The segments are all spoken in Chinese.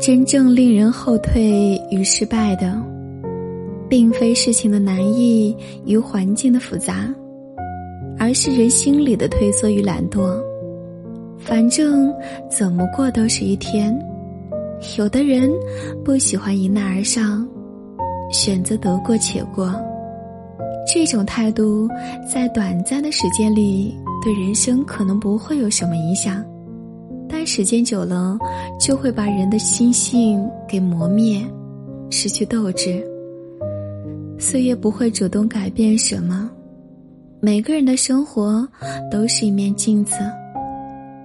真正令人后退与失败的，并非事情的难易与环境的复杂，而是人心里的退缩与懒惰。反正怎么过都是一天。有的人不喜欢迎难而上，选择得过且过。这种态度在短暂的时间里对人生可能不会有什么影响。时间久了，就会把人的心性给磨灭，失去斗志。岁月不会主动改变什么，每个人的生活都是一面镜子，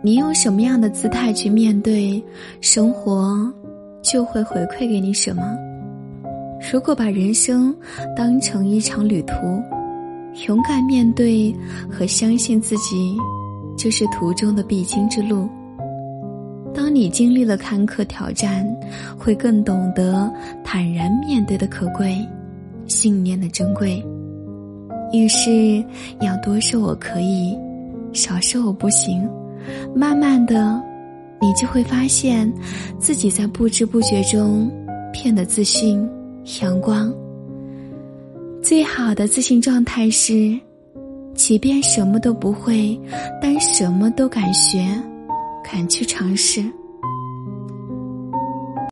你用什么样的姿态去面对生活，就会回馈给你什么。如果把人生当成一场旅途，勇敢面对和相信自己，就是途中的必经之路。当你经历了坎坷挑战，会更懂得坦然面对的可贵，信念的珍贵。遇事要多说我可以，少说我不行。慢慢的，你就会发现自己在不知不觉中变得自信、阳光。最好的自信状态是，即便什么都不会，但什么都敢学。敢去尝试。